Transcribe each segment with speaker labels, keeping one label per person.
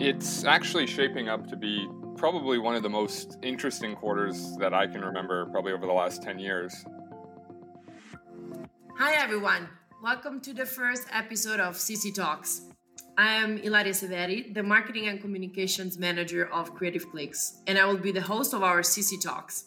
Speaker 1: It's actually shaping up to be probably one of the most interesting quarters that I can remember, probably over the last 10 years.
Speaker 2: Hi, everyone. Welcome to the first episode of CC Talks. I am Ilaria Severi, the Marketing and Communications Manager of Creative Clicks, and I will be the host of our CC Talks.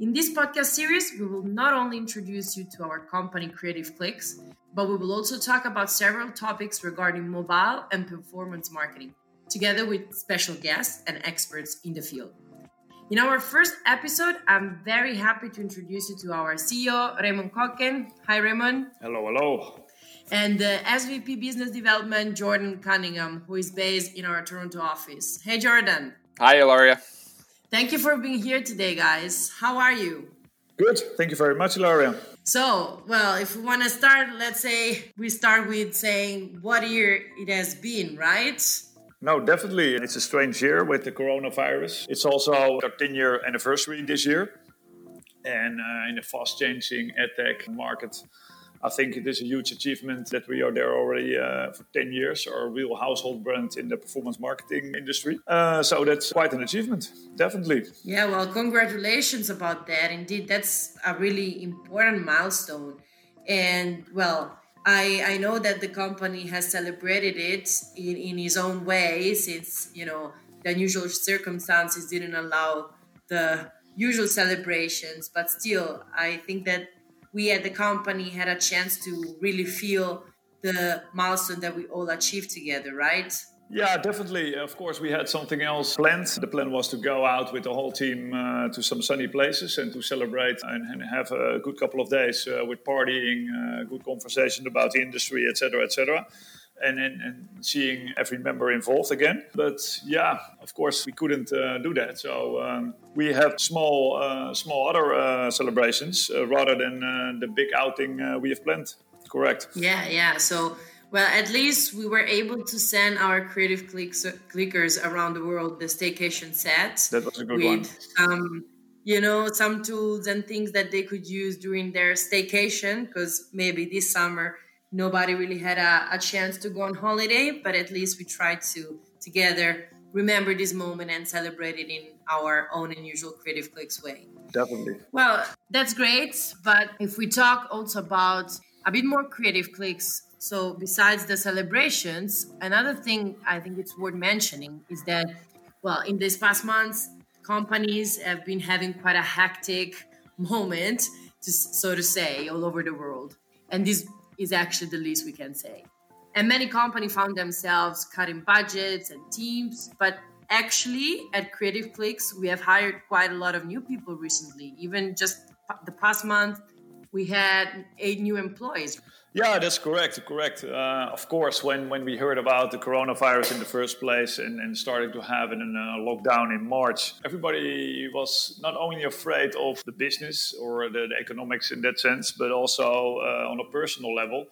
Speaker 2: In this podcast series, we will not only introduce you to our company Creative Clicks, but we will also talk about several topics regarding mobile and performance marketing, together with special guests and experts in the field. In our first episode, I'm very happy to introduce you to our CEO, Raymond Kocken. Hi, Raymond.
Speaker 3: Hello, hello.
Speaker 2: And uh, the SVP Business Development, Jordan Cunningham, who is based in our Toronto office. Hey, Jordan.
Speaker 1: Hi, Ilaria.
Speaker 2: Thank you for being here today, guys. How are you?
Speaker 3: Good. Thank you very much, Ilaria.
Speaker 2: So, well, if we want to start, let's say we start with saying what year it has been, right?
Speaker 3: No, definitely. It's a strange year with the coronavirus. It's also our 10 year anniversary this year. And uh, in a fast changing adtech market, I think it is a huge achievement that we are there already uh, for 10 years, or a real household brand in the performance marketing industry. Uh, so that's quite an achievement, definitely.
Speaker 2: Yeah, well, congratulations about that. Indeed, that's a really important milestone. And well, I, I know that the company has celebrated it in, in his own way since, you know, the unusual circumstances didn't allow the usual celebrations. But still, I think that we at the company had a chance to really feel the milestone that we all achieved together, right?
Speaker 3: Yeah, definitely. Of course, we had something else planned. The plan was to go out with the whole team uh, to some sunny places and to celebrate and, and have a good couple of days uh, with partying, uh, good conversation about the industry, etc., etc and, and, and seeing every member involved again. But yeah, of course, we couldn't uh, do that. So um, we have small, uh, small other uh, celebrations uh, rather than uh, the big outing uh, we have planned. Correct.
Speaker 2: Yeah, yeah. So. Well, at least we were able to send our creative clicks, clickers around the world the staycation set.
Speaker 3: That was a good
Speaker 2: with,
Speaker 3: one.
Speaker 2: Um, you know, some tools and things that they could use during their staycation because maybe this summer nobody really had a, a chance to go on holiday, but at least we tried to together remember this moment and celebrate it in our own unusual creative clicks way.
Speaker 3: Definitely.
Speaker 2: Well, that's great. But if we talk also about a bit more creative clicks, so besides the celebrations, another thing I think it's worth mentioning is that, well, in these past months, companies have been having quite a hectic moment, so to say, all over the world. And this is actually the least we can say. And many companies found themselves cutting budgets and teams, but actually at Creative Clicks, we have hired quite a lot of new people recently. Even just the past month, we had eight new employees.
Speaker 3: Yeah, that's correct. Correct. Uh, of course, when, when we heard about the coronavirus in the first place and, and starting to have a uh, lockdown in March, everybody was not only afraid of the business or the, the economics in that sense, but also uh, on a personal level.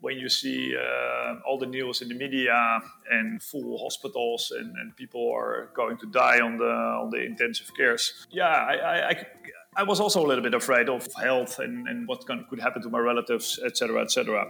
Speaker 3: When you see uh, all the news in the media and full hospitals and, and people are going to die on the on the intensive cares, yeah, I, I I was also a little bit afraid of health and, and what could happen to my relatives, etc., etc.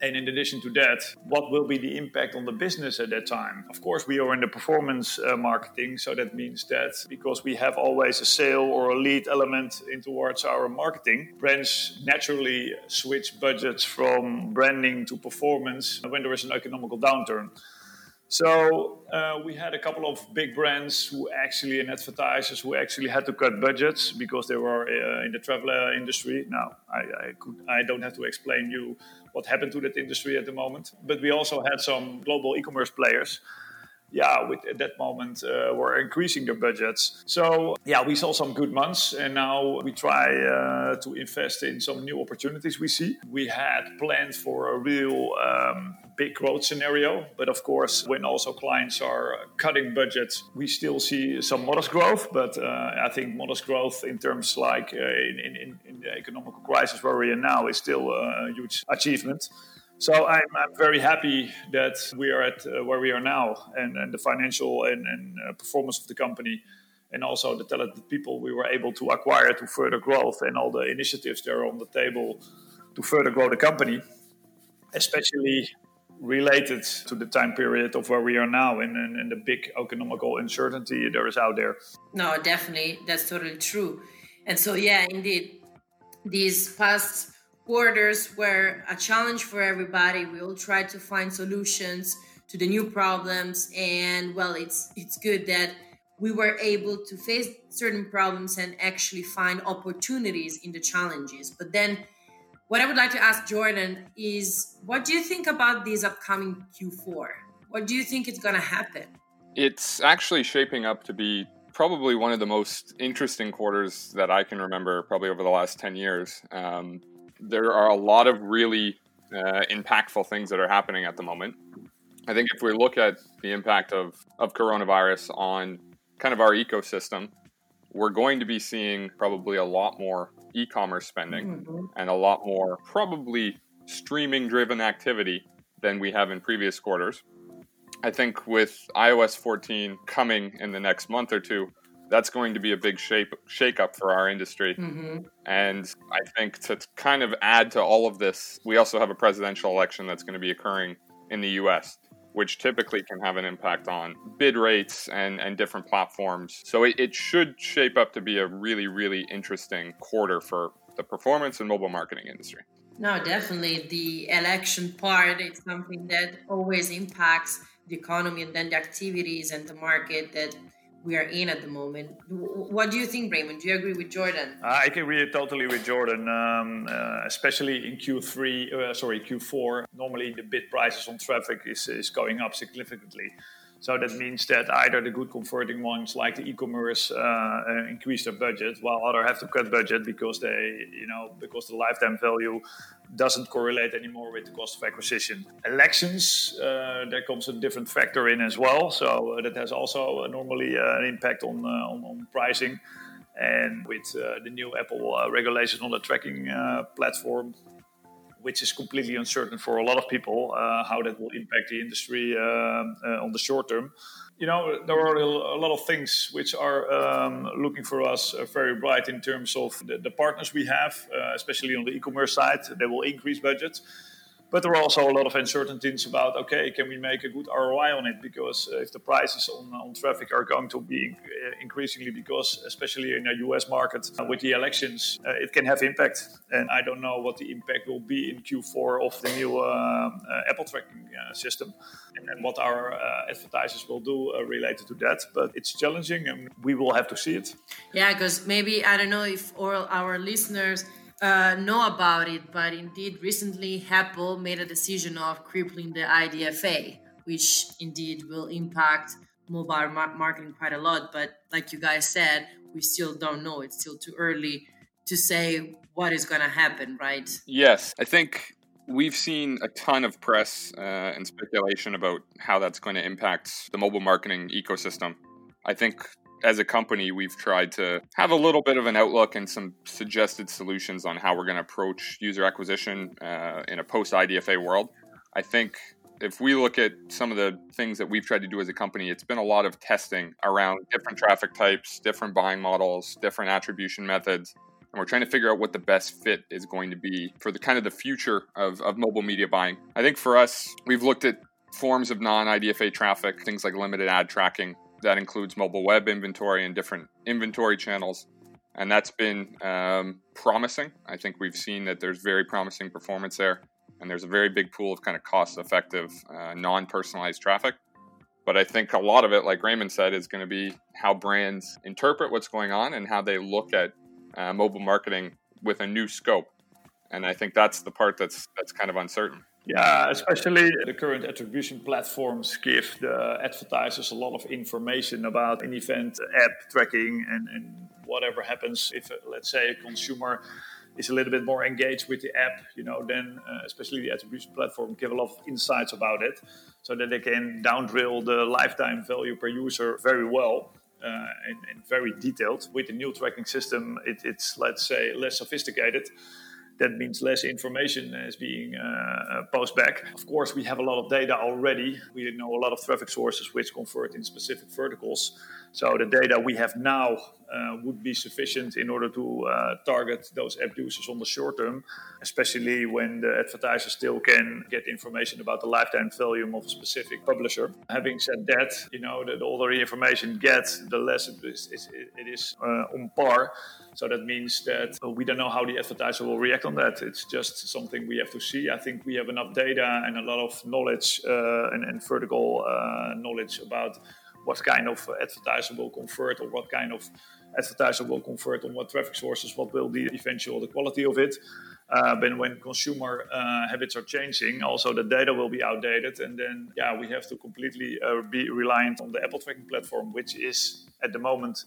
Speaker 3: And in addition to that, what will be the impact on the business at that time? Of course, we are in the performance uh, marketing, so that means that because we have always a sale or a lead element in towards our marketing, brands naturally switch budgets from branding to performance when there is an economical downturn. So uh, we had a couple of big brands who actually, and advertisers who actually had to cut budgets because they were uh, in the travel industry. Now, I, I, could, I don't have to explain you what happened to that industry at the moment. But we also had some global e-commerce players yeah, with at that moment uh, were increasing their budgets. So yeah, we saw some good months, and now we try uh, to invest in some new opportunities we see. We had planned for a real um, big growth scenario, but of course, when also clients are cutting budgets, we still see some modest growth. But uh, I think modest growth in terms like uh, in, in, in the economic crisis where we are now is still a huge achievement. So I'm, I'm very happy that we are at uh, where we are now and, and the financial and, and uh, performance of the company and also the talented people we were able to acquire to further growth and all the initiatives that are on the table to further grow the company. Especially related to the time period of where we are now and, and the big economical uncertainty there is out there.
Speaker 2: No, definitely. That's totally true. And so, yeah, indeed, these past quarters were a challenge for everybody. We all tried to find solutions to the new problems. And well, it's it's good that we were able to face certain problems and actually find opportunities in the challenges. But then what I would like to ask Jordan is what do you think about this upcoming Q4? What do you think is going to happen?
Speaker 1: It's actually shaping up to be probably one of the most interesting quarters that I can remember, probably over the last 10 years. Um, there are a lot of really uh, impactful things that are happening at the moment. I think if we look at the impact of, of coronavirus on kind of our ecosystem, we're going to be seeing probably a lot more e commerce spending mm-hmm. and a lot more probably streaming driven activity than we have in previous quarters. I think with iOS 14 coming in the next month or two, that's going to be a big shape shake up for our industry. Mm-hmm. And I think to kind of add to all of this, we also have a presidential election that's going to be occurring in the US which typically can have an impact on bid rates and, and different platforms. So it, it should shape up to be a really, really interesting quarter for the performance and mobile marketing industry.
Speaker 2: No, definitely. The election part is something that always impacts the economy and then the activities and the market that we are in at the moment. What do you think, Raymond? Do you agree with Jordan?
Speaker 3: I agree totally with Jordan, um, uh, especially in Q3, uh, sorry, Q4. Normally, the bid prices on traffic is, is going up significantly. So that means that either the good converting ones, like the e-commerce, uh, uh, increase their budget, while other have to cut budget because they, you know, because the lifetime value doesn't correlate anymore with the cost of acquisition. Elections, uh, there comes a different factor in as well, so uh, that has also uh, normally uh, an impact on, on, on pricing. And with the new Apple regulations on the tracking platform, which is completely uncertain for a lot of people uh, how that will impact the industry uh, uh, on the short term. You know, there are a lot of things which are um, looking for us uh, very bright in terms of the, the partners we have, uh, especially on the e-commerce side. They will increase budgets but there are also a lot of uncertainties about okay, can we make a good ROI on it? Because uh, if the prices on, on traffic are going to be uh, increasingly, because especially in the US market uh, with the elections, uh, it can have impact. And I don't know what the impact will be in Q4 of the new uh, uh, Apple tracking system and, and, what our advertisers will do related to that. But it's challenging and we will have to see it.
Speaker 2: Yeah, because maybe, I don't know if all our listeners uh, know about it, but indeed, recently Apple made a decision of crippling the IDFA, which indeed will impact mobile mar- marketing quite a lot. But like you guys said, we still don't know. It's still too early to say what is going to happen, right?
Speaker 1: Yes, I think we've seen a ton of press uh, and speculation about how that's going to impact the mobile marketing ecosystem. I think as a company, we've tried to have a little bit of an outlook and some suggested solutions on how we're going to approach user acquisition uh, in a post IDFA world. I think if we look at some of the things that we've tried to do as a company, it's been a lot of testing around different traffic types, different buying models, different attribution methods. And we're trying to figure out what the best fit is going to be for the kind of the future of, of mobile media buying. I think for us, we've looked at forms of non IDFA traffic, things like limited ad tracking, that includes mobile web inventory and different inventory channels. And that's been um, promising. I think we've seen that there's very promising performance there. And there's a very big pool of kind of cost effective, uh, non personalized traffic. But I think a lot of it, like Raymond said, is going to be how brands interpret what's going on and how they look at uh, mobile marketing with a new scope. And I think that's the part that's that's kind of uncertain.
Speaker 3: Yeah, especially the current attribution platforms give the advertisers a lot of information about an event, app tracking, and, and whatever happens if, uh, let's say, a consumer is a little bit more engaged with the app, you know, then uh, especially the attribution platform give a lot of insights about it so that they can down drill the lifetime value per user very well. Uh, and, and, very detailed. With the new tracking system, it, it's let's say less sophisticated, that means less information is being uh, uh, posted back. Of course, we have a lot of data already. We know a lot of traffic sources which convert in specific verticals. So the data we have now uh, would be sufficient in order to uh, target those app users on the short term, especially when the advertiser still can get information about the lifetime value of a specific publisher. Having said that, you know, the older the information gets, the less it is, it is uh, on par. So that means that we don't know how the advertiser will react on that. It's just something we have to see. I think we have enough data and a lot of knowledge uh, and, and, vertical uh, knowledge about what kind of advertiser will convert or what kind of advertiser will convert on what traffic sources, what will be eventual the quality of it. Uh, when consumer uh, habits are changing, also the data will be outdated, and then yeah, we have to completely uh, be reliant on the Apple tracking platform, which is at the moment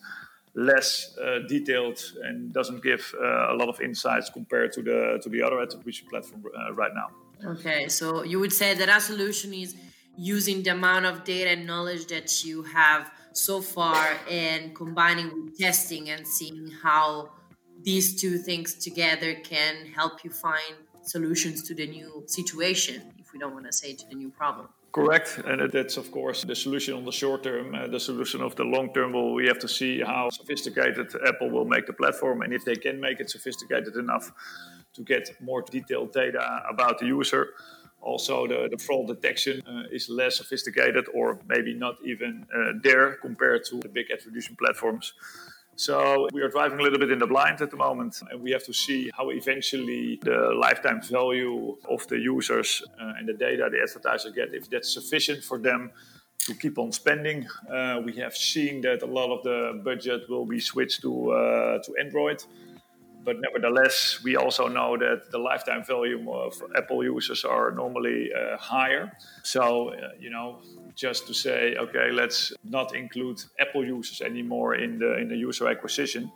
Speaker 3: less uh, detailed and doesn't give uh, a lot of insights compared to the to the other attribution platform uh, right now.
Speaker 2: Okay, so you would say that our solution is using the amount of data and knowledge that you have so far and combining with testing and seeing how these two things together can help you find solutions to the new situation if we don't want to say to the new problem.
Speaker 3: Correct and that's of course the solution on the short term uh, the solution of the long term. Will we have to see how sophisticated apple will make the platform and if they can make it sophisticated enough to get more detailed data about the user also, the, the fraud detection uh, is less sophisticated or maybe not even uh, there compared to the big attribution platforms. So we are driving a little bit in the blind at the moment, and we have to see how eventually the lifetime value of the users uh, and the data the advertisers get, if that's sufficient for them to keep on spending. Uh, we have seen that a lot of the budget will be switched to uh, to Android but nevertheless, we also know that the lifetime value of Apple users are normally uh, higher. So, uh, you know, just to say, okay, let's not include Apple users anymore in the in the user acquisition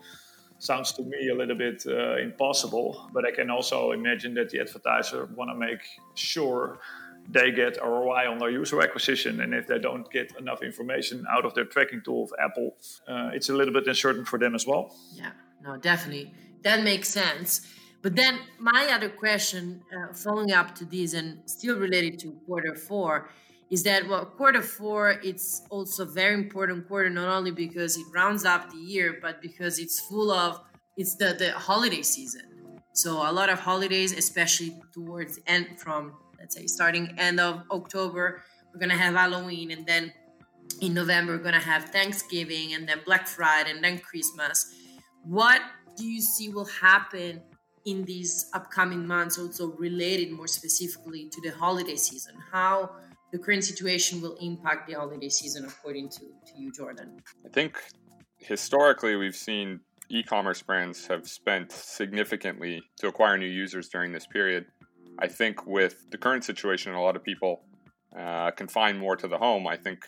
Speaker 3: sounds to me a little bit uh, impossible. But I can also imagine that the advertiser want to make sure they get a ROI on their user acquisition, and if they don't get enough information out of their tracking tool of Apple, uh, it's a little bit uncertain for them as well.
Speaker 2: Yeah, no, definitely that makes sense. But then my other question, uh, following up to this and still related to quarter four, is that well, quarter four it's also very important quarter not only because it rounds up the year, but because it's full of it's the the holiday season. So a lot of holidays, especially towards end from let's say starting end of October, we're gonna have Halloween, and then in November we're gonna have Thanksgiving, and then Black Friday, and then Christmas. What do you see will happen in these upcoming months, also related more specifically to the holiday season? How the current situation will impact the holiday season, according to, to you, Jordan?
Speaker 1: I think historically we've seen e commerce brands have spent significantly to acquire new users during this period. I think with the current situation, a lot of people uh, confine more to the home. I think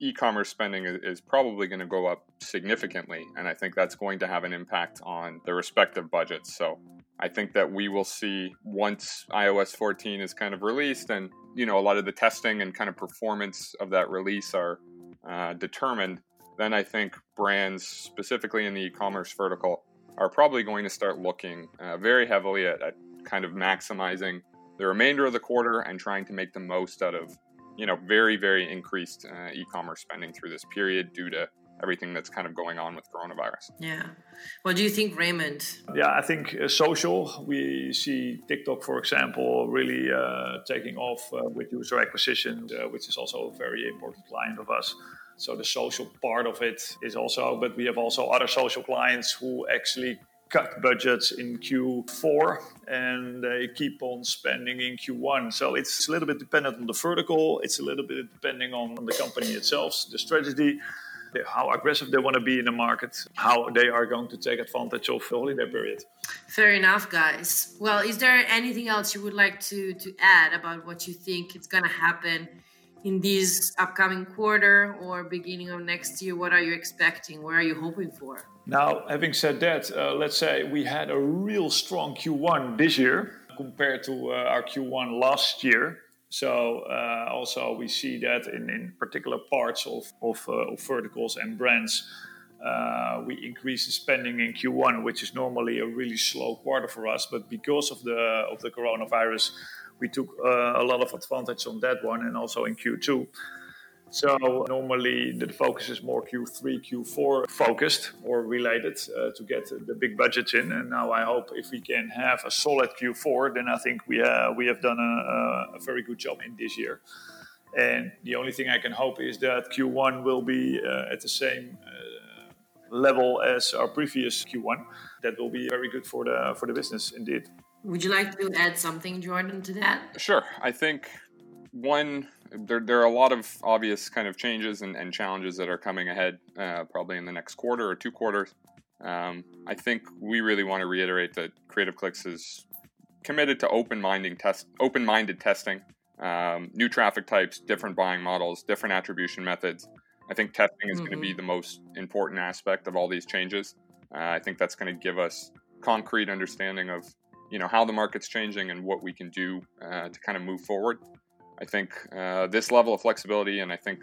Speaker 1: e-commerce spending is probably going to go up significantly and i think that's going to have an impact on the respective budgets. So i think that we will see once ios 14 is kind of released and you know a lot of the testing and kind of performance of that release are uh, determined then i think brands specifically in the e-commerce vertical are probably going to start looking uh, very heavily at, at kind of maximizing the remainder of the quarter and trying to make the most out of you know, very, very increased uh, e-commerce spending through this period due to everything that's kind of going on with coronavirus.
Speaker 2: Yeah. What do you think, Raymond?
Speaker 3: Yeah, I think uh, social. We see TikTok, for example, really uh, taking off uh, with user acquisition, uh, which is also a very important client of us. So the social part of it is also, but we have also other social clients who actually cut budgets in Q4 and they keep on spending in Q1. So it's a little bit dependent on the vertical, it's a little bit depending on the company itself, the strategy, how aggressive they want to be in the market, how they are going to take advantage of the holiday period.
Speaker 2: Fair enough, guys. Well, is there anything else you would like to, to add about what you think is going to happen? in this upcoming quarter or beginning of next year? What are you expecting? What are you hoping for?
Speaker 3: Now, having said that, uh, let's say we had a real strong Q1 this year compared to uh, our Q1 last year. So uh, also we see that in, in particular parts of, of, of verticals and brands, we increase the spending in Q1, which is normally a really slow quarter for us. But because of the of the coronavirus, we took a lot of advantage on that one, and also in Q2. So normally the focus is more Q3, Q4 focused or related uh, to get the big budgets in. And now I hope if we can have a solid Q4, then I think we uh, we have done a, a, very good job in this year. And the only thing I can hope is that Q1 will be uh, at the same uh, level as our previous Q1. That will be very good for the for the business indeed.
Speaker 2: Would you like to add something, Jordan, to that?
Speaker 1: Sure. I think one there, there are a lot of obvious kind of changes and, and challenges that are coming ahead uh, probably in the next quarter or two quarters. Um, I think we really want to reiterate that Creative Clicks is committed to open-minded test, open-minded testing, um, new traffic types, different buying models, different attribution methods. I think testing is mm-hmm. going to be the most important aspect of all these changes. Uh, I think that's going to give us concrete understanding of you know how the market's changing and what we can do uh, to kind of move forward. I think uh, this level of flexibility and I think,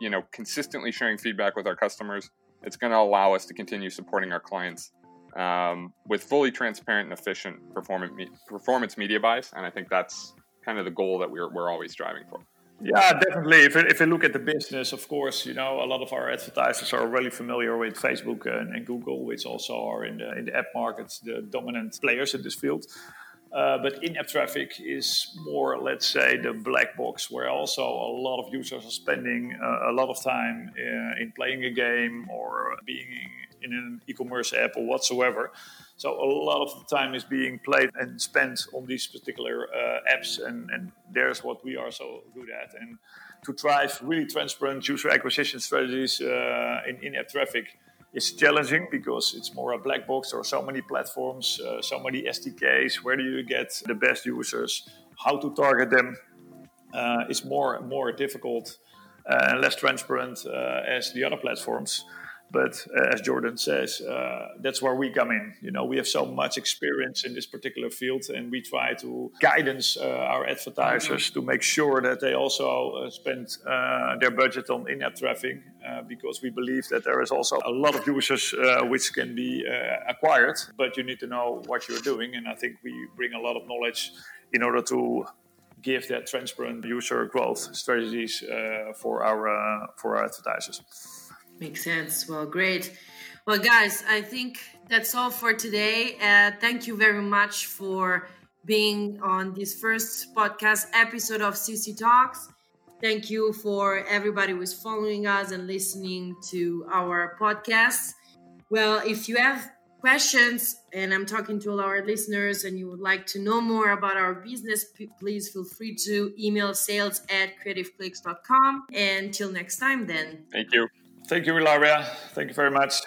Speaker 1: you know, consistently sharing feedback with our customers, it's going to allow us to continue supporting our clients um, with fully transparent and efficient performance, performance media buys. And I think that's kind of the goal that we're, we're always striving for.
Speaker 3: Yeah, definitely. If, if you look at the business, of course, you know, a lot of our advertisers are really familiar with Facebook and, and Google, which also are in the, in the app markets, the dominant players in this field. Uh, but in-app traffic is more, let's say, the black box, where also a lot of users are spending uh, a lot of time uh, in playing a game or being in an e-commerce app or whatsoever. So a lot of the time is being played and spent on these particular uh, apps, and, and there's what we are so good at. And to drive really transparent user acquisition strategies uh, in in-app traffic is challenging because it's more a black box. There are so many platforms, uh, so many SDKs. Where do you get the best users? How to target them? Uh, it's more more difficult uh, and less transparent uh, as the other platforms. But uh, as Jordan says, uh, that's where we come in. You know, we have so much experience in this particular field, and we try to guidance uh, our advertisers to make sure that they also uh, spend uh, their budget on in-app traffic, uh, because we believe that there is also a lot of users which can be acquired, but you need to know what you're doing. And I think we bring a lot of knowledge in order to give that transparent user growth strategies for our for our advertisers.
Speaker 2: Makes sense. Well, great. Well, guys, I think that's all for today. Uh, thank you very much for being on this first podcast episode of CC Talks. Thank you for everybody who's following us and listening to our podcast. Well, if you have questions and I'm talking to all our listeners and you would like to know more about our business, please feel free to email sales at creativeclicks.com. And till next time, then.
Speaker 1: Thank you.
Speaker 3: Thank you, Ilaria. Thank you very much.